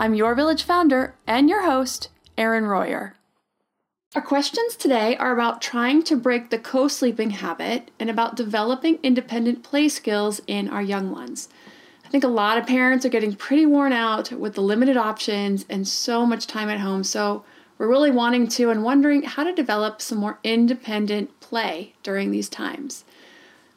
I'm your village founder and your host, Erin Royer. Our questions today are about trying to break the co sleeping habit and about developing independent play skills in our young ones. I think a lot of parents are getting pretty worn out with the limited options and so much time at home, so we're really wanting to and wondering how to develop some more independent play during these times.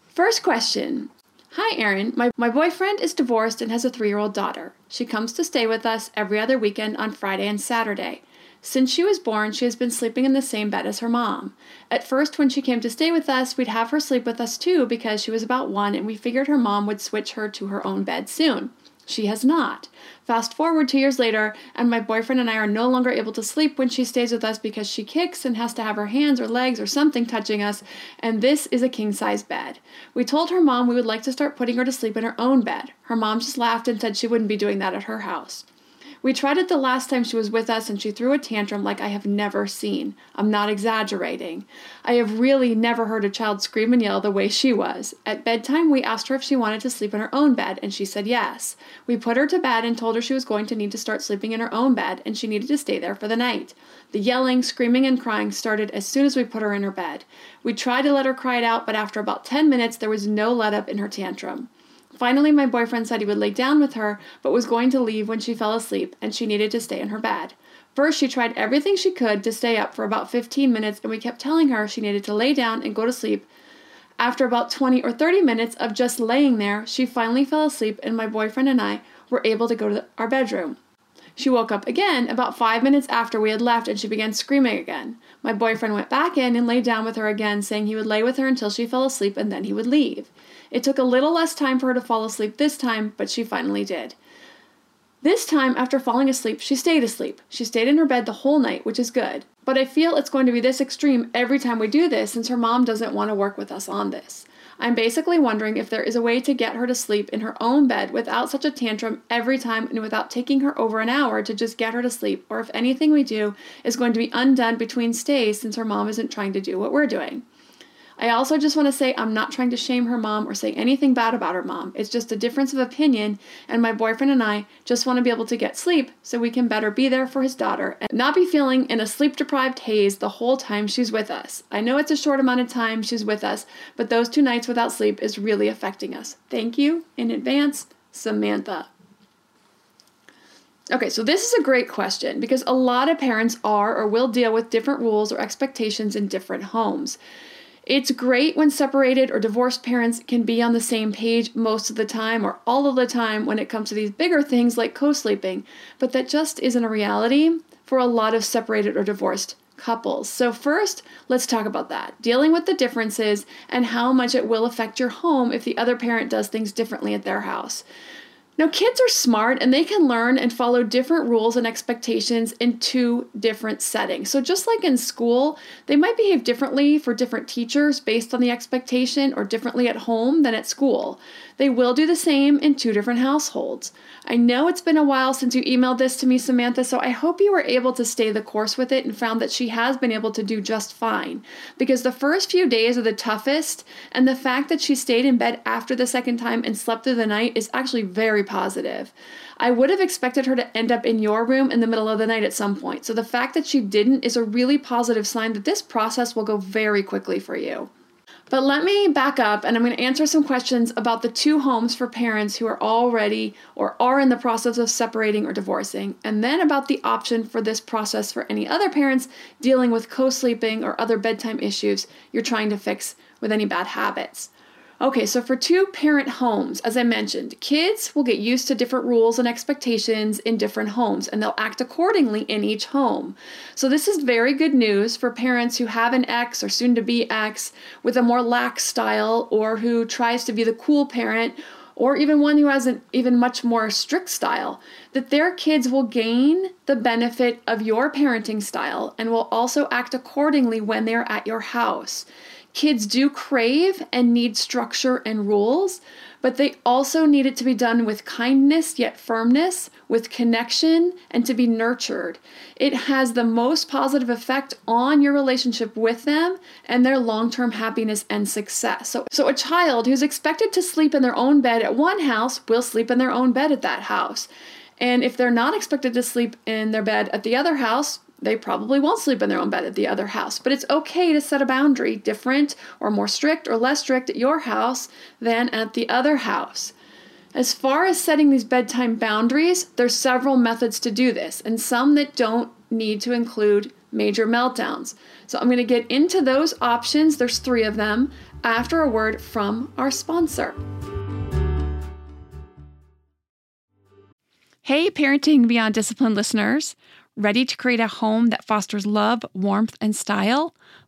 First question Hi, Erin. My, my boyfriend is divorced and has a three year old daughter. She comes to stay with us every other weekend on Friday and Saturday. Since she was born, she has been sleeping in the same bed as her mom. At first, when she came to stay with us, we'd have her sleep with us too because she was about one and we figured her mom would switch her to her own bed soon. She has not. Fast forward two years later, and my boyfriend and I are no longer able to sleep when she stays with us because she kicks and has to have her hands or legs or something touching us, and this is a king size bed. We told her mom we would like to start putting her to sleep in her own bed. Her mom just laughed and said she wouldn't be doing that at her house. We tried it the last time she was with us and she threw a tantrum like I have never seen. I'm not exaggerating. I have really never heard a child scream and yell the way she was. At bedtime, we asked her if she wanted to sleep in her own bed and she said yes. We put her to bed and told her she was going to need to start sleeping in her own bed and she needed to stay there for the night. The yelling, screaming, and crying started as soon as we put her in her bed. We tried to let her cry it out, but after about 10 minutes, there was no let up in her tantrum. Finally, my boyfriend said he would lay down with her, but was going to leave when she fell asleep and she needed to stay in her bed. First, she tried everything she could to stay up for about 15 minutes, and we kept telling her she needed to lay down and go to sleep. After about 20 or 30 minutes of just laying there, she finally fell asleep, and my boyfriend and I were able to go to our bedroom. She woke up again about five minutes after we had left and she began screaming again. My boyfriend went back in and lay down with her again, saying he would lay with her until she fell asleep and then he would leave. It took a little less time for her to fall asleep this time, but she finally did. This time, after falling asleep, she stayed asleep. She stayed in her bed the whole night, which is good. But I feel it's going to be this extreme every time we do this since her mom doesn't want to work with us on this. I'm basically wondering if there is a way to get her to sleep in her own bed without such a tantrum every time and without taking her over an hour to just get her to sleep, or if anything we do is going to be undone between stays since her mom isn't trying to do what we're doing. I also just want to say I'm not trying to shame her mom or say anything bad about her mom. It's just a difference of opinion, and my boyfriend and I just want to be able to get sleep so we can better be there for his daughter and not be feeling in a sleep deprived haze the whole time she's with us. I know it's a short amount of time she's with us, but those two nights without sleep is really affecting us. Thank you in advance, Samantha. Okay, so this is a great question because a lot of parents are or will deal with different rules or expectations in different homes. It's great when separated or divorced parents can be on the same page most of the time or all of the time when it comes to these bigger things like co sleeping, but that just isn't a reality for a lot of separated or divorced couples. So, first, let's talk about that dealing with the differences and how much it will affect your home if the other parent does things differently at their house. Now, kids are smart and they can learn and follow different rules and expectations in two different settings. So, just like in school, they might behave differently for different teachers based on the expectation or differently at home than at school. They will do the same in two different households. I know it's been a while since you emailed this to me, Samantha, so I hope you were able to stay the course with it and found that she has been able to do just fine. Because the first few days are the toughest, and the fact that she stayed in bed after the second time and slept through the night is actually very positive. I would have expected her to end up in your room in the middle of the night at some point. So the fact that she didn't is a really positive sign that this process will go very quickly for you. But let me back up and I'm going to answer some questions about the two homes for parents who are already or are in the process of separating or divorcing, and then about the option for this process for any other parents dealing with co sleeping or other bedtime issues you're trying to fix with any bad habits. Okay, so for two parent homes, as I mentioned, kids will get used to different rules and expectations in different homes and they'll act accordingly in each home. So, this is very good news for parents who have an ex or soon to be ex with a more lax style or who tries to be the cool parent or even one who has an even much more strict style, that their kids will gain the benefit of your parenting style and will also act accordingly when they're at your house. Kids do crave and need structure and rules, but they also need it to be done with kindness yet firmness, with connection, and to be nurtured. It has the most positive effect on your relationship with them and their long term happiness and success. So, so, a child who's expected to sleep in their own bed at one house will sleep in their own bed at that house. And if they're not expected to sleep in their bed at the other house, they probably won't sleep in their own bed at the other house. But it's okay to set a boundary different or more strict or less strict at your house than at the other house. As far as setting these bedtime boundaries, there's several methods to do this, and some that don't need to include major meltdowns. So I'm going to get into those options, there's 3 of them, after a word from our sponsor. Hey, Parenting Beyond Discipline listeners. Ready to create a home that fosters love, warmth, and style?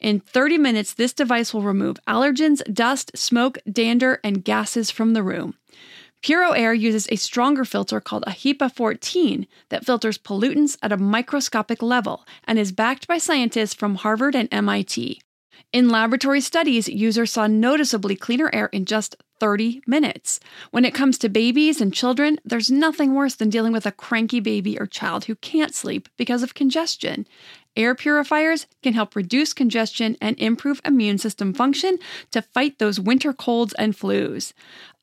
In 30 minutes, this device will remove allergens, dust, smoke, dander, and gases from the room. Puro Air uses a stronger filter called a HEPA 14 that filters pollutants at a microscopic level and is backed by scientists from Harvard and MIT. In laboratory studies, users saw noticeably cleaner air in just 30 minutes. When it comes to babies and children, there's nothing worse than dealing with a cranky baby or child who can't sleep because of congestion. Air purifiers can help reduce congestion and improve immune system function to fight those winter colds and flus.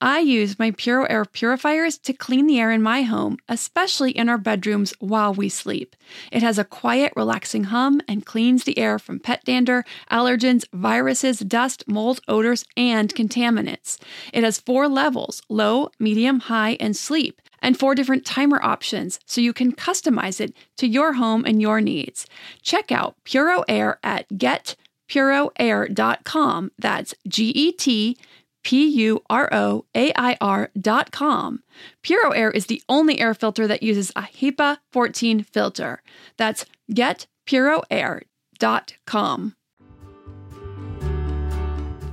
I use my Puro Air purifiers to clean the air in my home, especially in our bedrooms while we sleep. It has a quiet, relaxing hum and cleans the air from pet dander, allergens, viruses, dust, mold, odors, and contaminants. It has four levels low, medium, high, and sleep and four different timer options so you can customize it to your home and your needs. Check out Puro Air at getpuroair.com. That's G E T P U R O A I R.com. Puro Air is the only air filter that uses a HEPA 14 filter. That's getpuroair.com.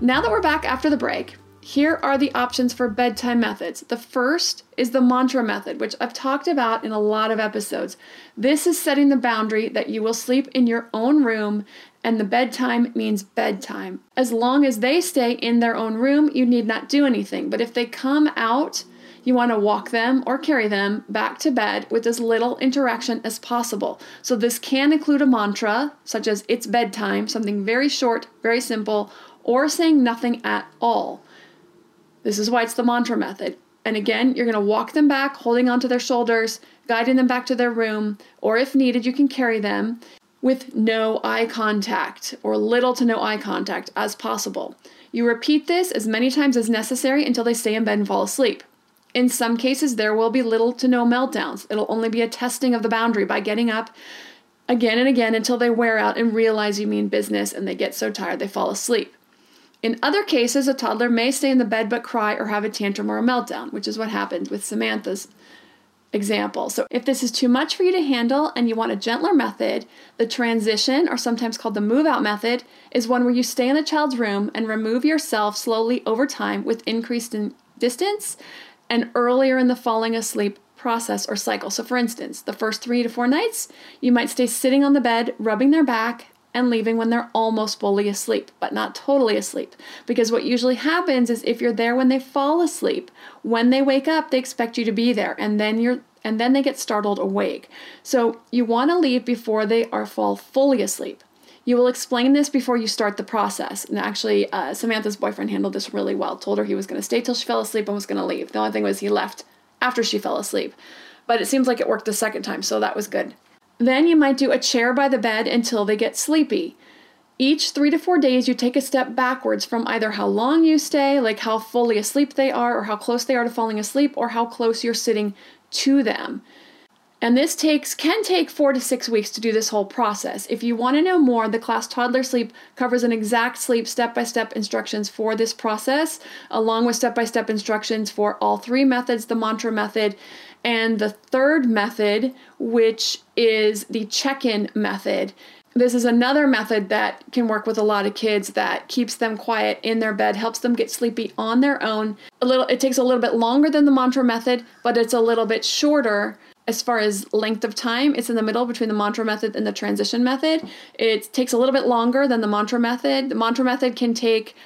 Now that we're back after the break, here are the options for bedtime methods. The first is the mantra method, which I've talked about in a lot of episodes. This is setting the boundary that you will sleep in your own room, and the bedtime means bedtime. As long as they stay in their own room, you need not do anything. But if they come out, You want to walk them or carry them back to bed with as little interaction as possible. So, this can include a mantra, such as it's bedtime, something very short, very simple, or saying nothing at all. This is why it's the mantra method. And again, you're going to walk them back, holding onto their shoulders, guiding them back to their room, or if needed, you can carry them with no eye contact or little to no eye contact as possible. You repeat this as many times as necessary until they stay in bed and fall asleep. In some cases, there will be little to no meltdowns. It'll only be a testing of the boundary by getting up again and again until they wear out and realize you mean business and they get so tired they fall asleep. In other cases, a toddler may stay in the bed but cry or have a tantrum or a meltdown, which is what happened with Samantha's example. So, if this is too much for you to handle and you want a gentler method, the transition, or sometimes called the move out method, is one where you stay in the child's room and remove yourself slowly over time with increased in distance and earlier in the falling asleep process or cycle. So, for instance, the first three to four nights, you might stay sitting on the bed, rubbing their back, and leaving when they're almost fully asleep, but not totally asleep. Because what usually happens is if you're there when they fall asleep, when they wake up, they expect you to be there, and then you're and then they get startled awake. So you want to leave before they are fall fully asleep. You will explain this before you start the process. And actually, uh, Samantha's boyfriend handled this really well. Told her he was going to stay till she fell asleep and was going to leave. The only thing was he left after she fell asleep. But it seems like it worked the second time, so that was good. Then you might do a chair by the bed until they get sleepy. Each three to four days, you take a step backwards from either how long you stay, like how fully asleep they are, or how close they are to falling asleep, or how close you're sitting to them. And this takes can take 4 to 6 weeks to do this whole process. If you want to know more, the class Toddler Sleep covers an exact sleep step-by-step instructions for this process, along with step-by-step instructions for all three methods, the mantra method, and the third method, which is the check in method. This is another method that can work with a lot of kids that keeps them quiet in their bed, helps them get sleepy on their own. A little it takes a little bit longer than the mantra method, but it's a little bit shorter as far as length of time. It's in the middle between the mantra method and the transition method. It takes a little bit longer than the mantra method. The mantra method can take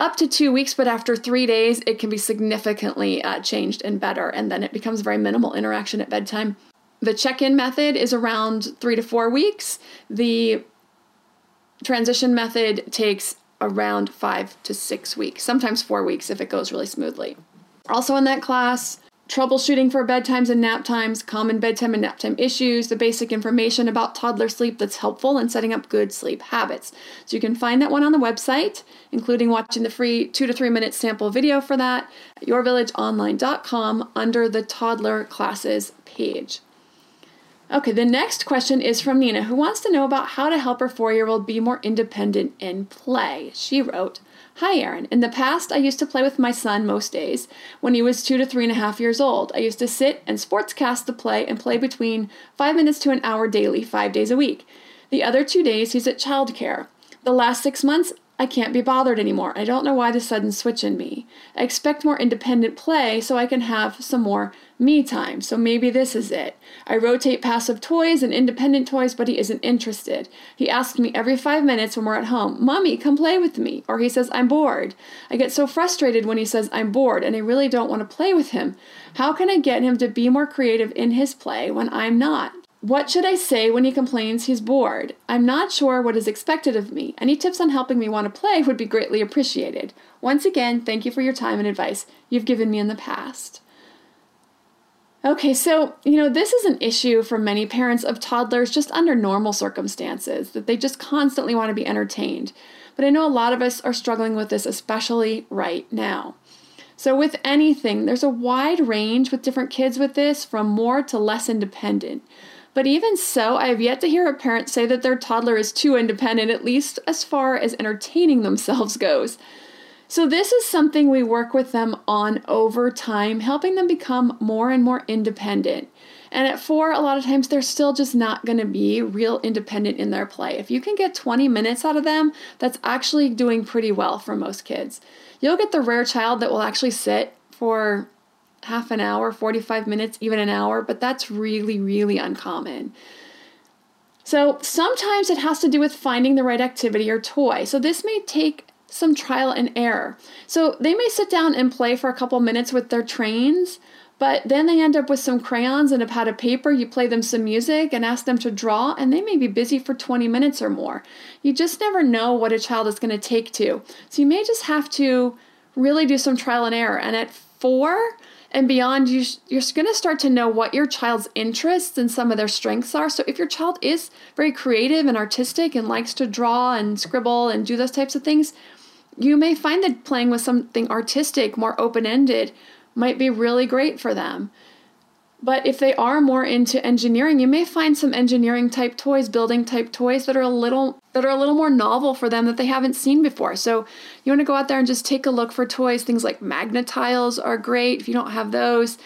up to two weeks, but after three days, it can be significantly uh, changed and better, and then it becomes very minimal interaction at bedtime. The check in method is around three to four weeks. The transition method takes around five to six weeks, sometimes four weeks if it goes really smoothly. Also, in that class, troubleshooting for bedtimes and nap times, common bedtime and nap time issues, the basic information about toddler sleep that's helpful in setting up good sleep habits. So you can find that one on the website, including watching the free two to three minute sample video for that at yourvillageonline.com under the toddler classes page. Okay, the next question is from Nina, who wants to know about how to help her four year old be more independent in play. She wrote, Hi, Erin. In the past, I used to play with my son most days. When he was two to three and a half years old, I used to sit and sportscast the play and play between five minutes to an hour daily, five days a week. The other two days, he's at childcare. The last six months, I can't be bothered anymore. I don't know why the sudden switch in me. I expect more independent play so I can have some more me time. So maybe this is it. I rotate passive toys and independent toys, but he isn't interested. He asks me every five minutes when we're at home, Mommy, come play with me. Or he says, I'm bored. I get so frustrated when he says, I'm bored, and I really don't want to play with him. How can I get him to be more creative in his play when I'm not? What should I say when he complains he's bored? I'm not sure what is expected of me. Any tips on helping me want to play would be greatly appreciated. Once again, thank you for your time and advice you've given me in the past. Okay, so, you know, this is an issue for many parents of toddlers just under normal circumstances, that they just constantly want to be entertained. But I know a lot of us are struggling with this, especially right now. So, with anything, there's a wide range with different kids with this, from more to less independent. But even so, I have yet to hear a parent say that their toddler is too independent, at least as far as entertaining themselves goes. So, this is something we work with them on over time, helping them become more and more independent. And at four, a lot of times they're still just not going to be real independent in their play. If you can get 20 minutes out of them, that's actually doing pretty well for most kids. You'll get the rare child that will actually sit for half an hour, 45 minutes, even an hour, but that's really, really uncommon. So sometimes it has to do with finding the right activity or toy. So this may take some trial and error. So they may sit down and play for a couple minutes with their trains, but then they end up with some crayons and a pad of paper. You play them some music and ask them to draw, and they may be busy for 20 minutes or more. You just never know what a child is going to take to. So you may just have to really do some trial and error. And at four, and beyond, you you're going to start to know what your child's interests and some of their strengths are. So if your child is very creative and artistic and likes to draw and scribble and do those types of things, you may find that playing with something artistic, more open ended, might be really great for them. But if they are more into engineering, you may find some engineering type toys, building type toys that are a little that are a little more novel for them that they haven't seen before. So you want to go out there and just take a look for toys. Things like Magna-Tiles are great if you don't have those.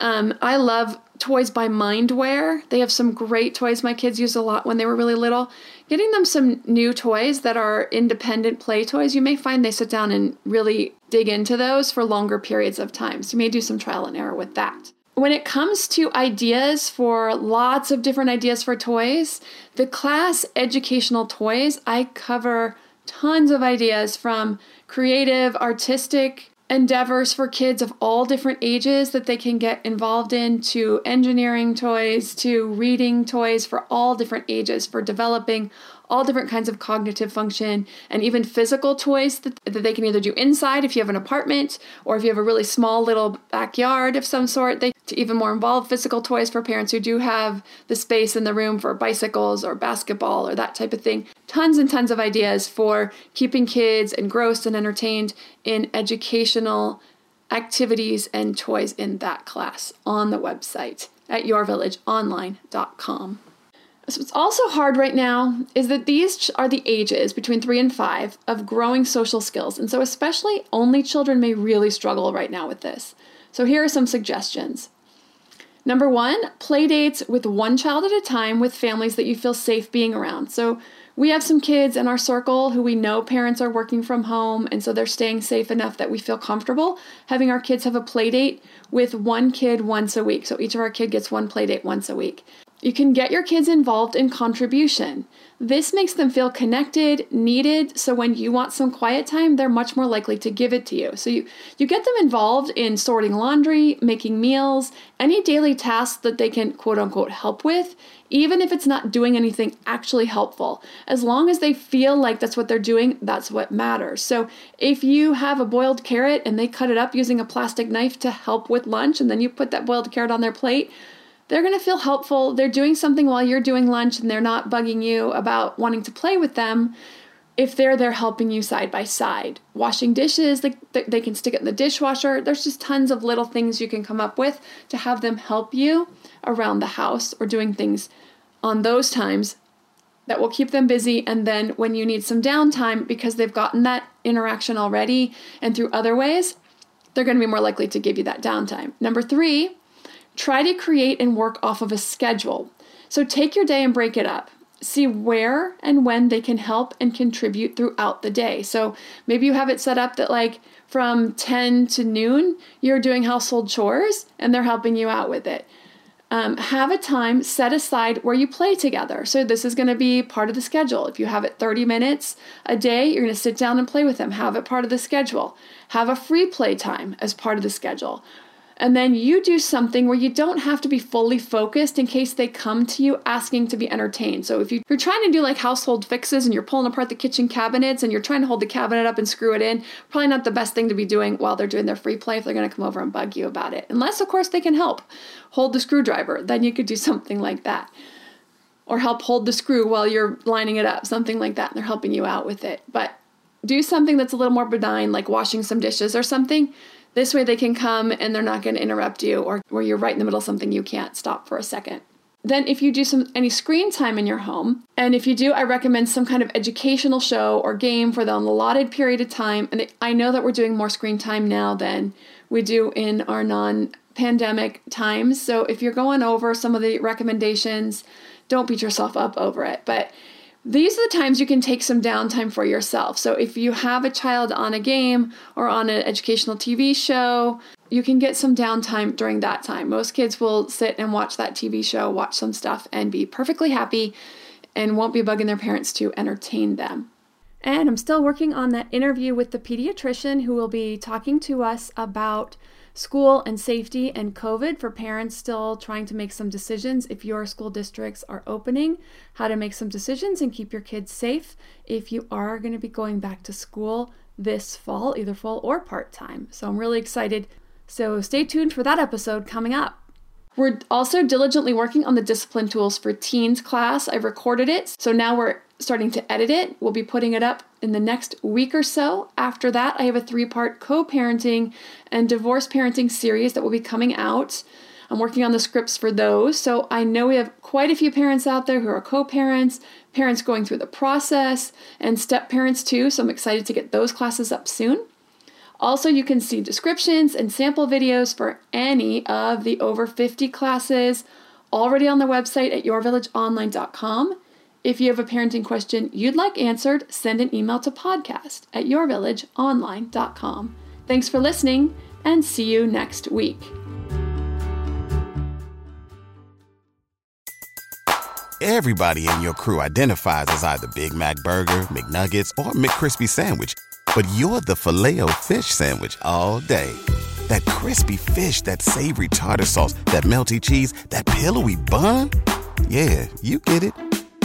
Um, I love toys by Mindware. They have some great toys my kids used a lot when they were really little. Getting them some new toys that are independent play toys, you may find they sit down and really dig into those for longer periods of time. So you may do some trial and error with that when it comes to ideas for lots of different ideas for toys, the class educational toys, I cover tons of ideas from creative, artistic endeavors for kids of all different ages that they can get involved in to engineering toys to reading toys for all different ages for developing all different kinds of cognitive function and even physical toys that, that they can either do inside if you have an apartment or if you have a really small little backyard of some sort. They to even more involved physical toys for parents who do have the space in the room for bicycles or basketball or that type of thing. Tons and tons of ideas for keeping kids engrossed and entertained in educational activities and toys in that class on the website at yourvillageonline.com. So what's also hard right now is that these are the ages between three and five of growing social skills. And so, especially only children may really struggle right now with this. So, here are some suggestions. Number one, play dates with one child at a time with families that you feel safe being around. So, we have some kids in our circle who we know parents are working from home, and so they're staying safe enough that we feel comfortable having our kids have a play date with one kid once a week. So each of our kid gets one play date once a week. You can get your kids involved in contribution. This makes them feel connected, needed, so when you want some quiet time, they're much more likely to give it to you. So you, you get them involved in sorting laundry, making meals, any daily tasks that they can quote unquote help with, even if it's not doing anything actually helpful. As long as they feel like that's what they're doing, that's what matters. So if you have a boiled carrot and they cut it up using a plastic knife to help with lunch, and then you put that boiled carrot on their plate, they're going to feel helpful. They're doing something while you're doing lunch and they're not bugging you about wanting to play with them if they're there helping you side by side. Washing dishes, they, they can stick it in the dishwasher. There's just tons of little things you can come up with to have them help you around the house or doing things on those times that will keep them busy. And then when you need some downtime because they've gotten that interaction already and through other ways, they're going to be more likely to give you that downtime. Number three, Try to create and work off of a schedule. So take your day and break it up. See where and when they can help and contribute throughout the day. So maybe you have it set up that, like, from 10 to noon, you're doing household chores and they're helping you out with it. Um, have a time set aside where you play together. So, this is going to be part of the schedule. If you have it 30 minutes a day, you're going to sit down and play with them. Have it part of the schedule. Have a free play time as part of the schedule. And then you do something where you don't have to be fully focused in case they come to you asking to be entertained. So if you, are trying to do like household fixes and you're pulling apart the kitchen cabinets and you're trying to hold the cabinet up and screw it in, probably not the best thing to be doing while they're doing their free play if they're going to come over and bug you about it. Unless, of course, they can help hold the screwdriver. Then you could do something like that. Or help hold the screw while you're lining it up, something like that. And they're helping you out with it. But do something that's a little more benign, like washing some dishes or something this way they can come and they're not going to interrupt you or where you're right in the middle of something you can't stop for a second. Then if you do some any screen time in your home, and if you do, I recommend some kind of educational show or game for the allotted period of time. And I know that we're doing more screen time now than we do in our non-pandemic times. So if you're going over some of the recommendations, don't beat yourself up over it. But these are the times you can take some downtime for yourself. So if you have a child on a game or on an educational TV show, you can get some downtime during that time. Most kids will sit and watch that TV show, watch some stuff, and be perfectly happy and won't be bugging their parents to entertain them. And I'm still working on that interview with the pediatrician who will be talking to us about school and safety and COVID for parents still trying to make some decisions if your school districts are opening, how to make some decisions and keep your kids safe if you are going to be going back to school this fall, either full or part time. So I'm really excited. So stay tuned for that episode coming up. We're also diligently working on the discipline tools for teens class. I recorded it, so now we're starting to edit it. We'll be putting it up in the next week or so. After that, I have a three part co parenting and divorce parenting series that will be coming out. I'm working on the scripts for those. So I know we have quite a few parents out there who are co parents, parents going through the process, and step parents too. So I'm excited to get those classes up soon. Also, you can see descriptions and sample videos for any of the over 50 classes already on the website at yourvillageonline.com. If you have a parenting question you'd like answered, send an email to podcast at yourvillageonline.com. Thanks for listening and see you next week. Everybody in your crew identifies as either Big Mac Burger, McNuggets, or McCrispy Sandwich, but you're the filet fish Sandwich all day. That crispy fish, that savory tartar sauce, that melty cheese, that pillowy bun. Yeah, you get it